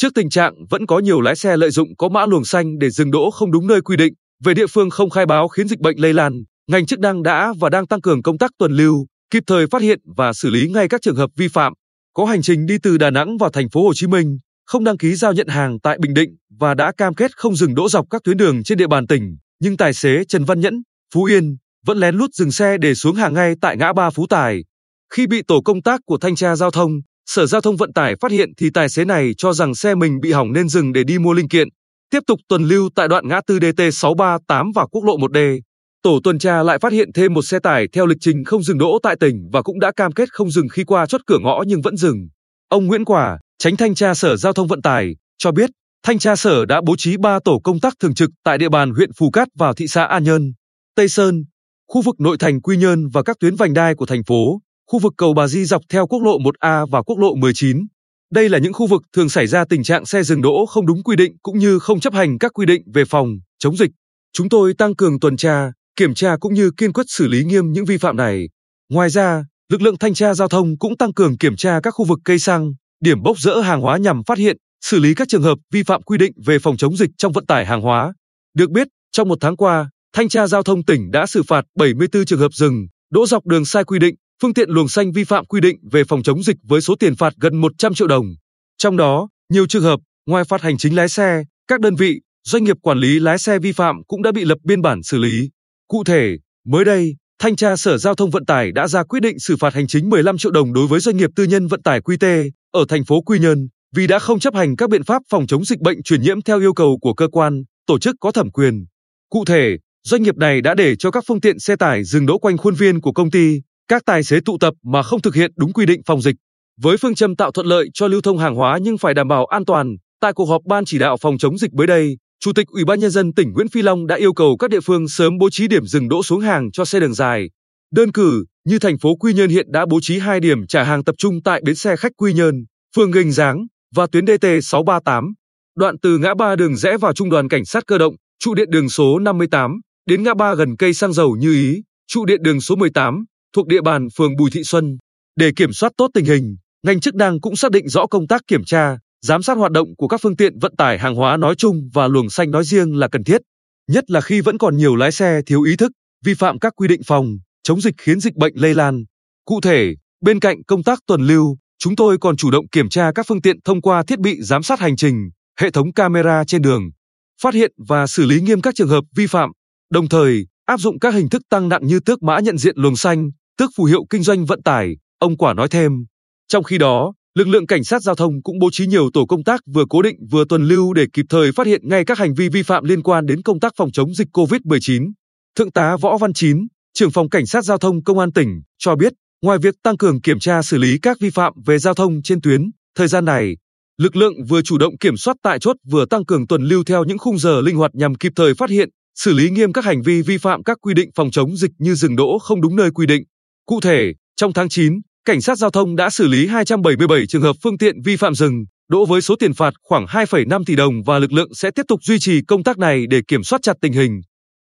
Trước tình trạng vẫn có nhiều lái xe lợi dụng có mã luồng xanh để dừng đỗ không đúng nơi quy định, về địa phương không khai báo khiến dịch bệnh lây lan, ngành chức năng đã và đang tăng cường công tác tuần lưu, kịp thời phát hiện và xử lý ngay các trường hợp vi phạm. Có hành trình đi từ Đà Nẵng vào thành phố Hồ Chí Minh, không đăng ký giao nhận hàng tại Bình Định và đã cam kết không dừng đỗ dọc các tuyến đường trên địa bàn tỉnh, nhưng tài xế Trần Văn Nhẫn, Phú Yên vẫn lén lút dừng xe để xuống hàng ngay tại ngã ba Phú Tài. Khi bị tổ công tác của thanh tra giao thông, Sở Giao thông Vận tải phát hiện thì tài xế này cho rằng xe mình bị hỏng nên dừng để đi mua linh kiện. Tiếp tục tuần lưu tại đoạn ngã tư DT638 và quốc lộ 1D. Tổ tuần tra lại phát hiện thêm một xe tải theo lịch trình không dừng đỗ tại tỉnh và cũng đã cam kết không dừng khi qua chốt cửa ngõ nhưng vẫn dừng. Ông Nguyễn Quả, tránh thanh tra Sở Giao thông Vận tải, cho biết thanh tra sở đã bố trí 3 tổ công tác thường trực tại địa bàn huyện Phù Cát và thị xã An Nhơn, Tây Sơn, khu vực nội thành Quy Nhơn và các tuyến vành đai của thành phố, khu vực cầu Bà Di dọc theo quốc lộ 1A và quốc lộ 19. Đây là những khu vực thường xảy ra tình trạng xe dừng đỗ không đúng quy định cũng như không chấp hành các quy định về phòng, chống dịch. Chúng tôi tăng cường tuần tra, kiểm tra cũng như kiên quyết xử lý nghiêm những vi phạm này. Ngoài ra, lực lượng thanh tra giao thông cũng tăng cường kiểm tra các khu vực cây xăng, điểm bốc rỡ hàng hóa nhằm phát hiện, xử lý các trường hợp vi phạm quy định về phòng chống dịch trong vận tải hàng hóa. Được biết, trong một tháng qua, Thanh tra giao thông tỉnh đã xử phạt 74 trường hợp dừng, đỗ dọc đường sai quy định, phương tiện luồng xanh vi phạm quy định về phòng chống dịch với số tiền phạt gần 100 triệu đồng. Trong đó, nhiều trường hợp, ngoài phạt hành chính lái xe, các đơn vị, doanh nghiệp quản lý lái xe vi phạm cũng đã bị lập biên bản xử lý. Cụ thể, mới đây, Thanh tra Sở Giao thông Vận tải đã ra quyết định xử phạt hành chính 15 triệu đồng đối với doanh nghiệp tư nhân vận tải QT ở thành phố Quy Nhơn vì đã không chấp hành các biện pháp phòng chống dịch bệnh truyền nhiễm theo yêu cầu của cơ quan, tổ chức có thẩm quyền. Cụ thể, doanh nghiệp này đã để cho các phương tiện xe tải dừng đỗ quanh khuôn viên của công ty, các tài xế tụ tập mà không thực hiện đúng quy định phòng dịch. Với phương châm tạo thuận lợi cho lưu thông hàng hóa nhưng phải đảm bảo an toàn, tại cuộc họp ban chỉ đạo phòng chống dịch mới đây, Chủ tịch Ủy ban nhân dân tỉnh Nguyễn Phi Long đã yêu cầu các địa phương sớm bố trí điểm dừng đỗ xuống hàng cho xe đường dài. Đơn cử, như thành phố Quy Nhơn hiện đã bố trí 2 điểm trả hàng tập trung tại bến xe khách Quy Nhơn, phường Gành Giáng và tuyến DT 638, đoạn từ ngã ba đường rẽ vào trung đoàn cảnh sát cơ động, trụ điện đường số 58 đến ngã ba gần cây xăng dầu Như Ý, trụ điện đường số 18 thuộc địa bàn phường Bùi Thị Xuân. Để kiểm soát tốt tình hình, ngành chức năng cũng xác định rõ công tác kiểm tra, giám sát hoạt động của các phương tiện vận tải hàng hóa nói chung và luồng xanh nói riêng là cần thiết, nhất là khi vẫn còn nhiều lái xe thiếu ý thức, vi phạm các quy định phòng chống dịch khiến dịch bệnh lây lan. Cụ thể, bên cạnh công tác tuần lưu, chúng tôi còn chủ động kiểm tra các phương tiện thông qua thiết bị giám sát hành trình, hệ thống camera trên đường, phát hiện và xử lý nghiêm các trường hợp vi phạm, đồng thời áp dụng các hình thức tăng nặng như tước mã nhận diện luồng xanh, tước phù hiệu kinh doanh vận tải, ông Quả nói thêm. Trong khi đó, lực lượng cảnh sát giao thông cũng bố trí nhiều tổ công tác vừa cố định vừa tuần lưu để kịp thời phát hiện ngay các hành vi vi phạm liên quan đến công tác phòng chống dịch COVID-19. Thượng tá Võ Văn Chín, trưởng phòng cảnh sát giao thông công an tỉnh, cho biết, ngoài việc tăng cường kiểm tra xử lý các vi phạm về giao thông trên tuyến, thời gian này, lực lượng vừa chủ động kiểm soát tại chốt vừa tăng cường tuần lưu theo những khung giờ linh hoạt nhằm kịp thời phát hiện, xử lý nghiêm các hành vi vi phạm các quy định phòng chống dịch như dừng đỗ không đúng nơi quy định. Cụ thể, trong tháng 9, cảnh sát giao thông đã xử lý 277 trường hợp phương tiện vi phạm dừng, đỗ với số tiền phạt khoảng 2,5 tỷ đồng và lực lượng sẽ tiếp tục duy trì công tác này để kiểm soát chặt tình hình,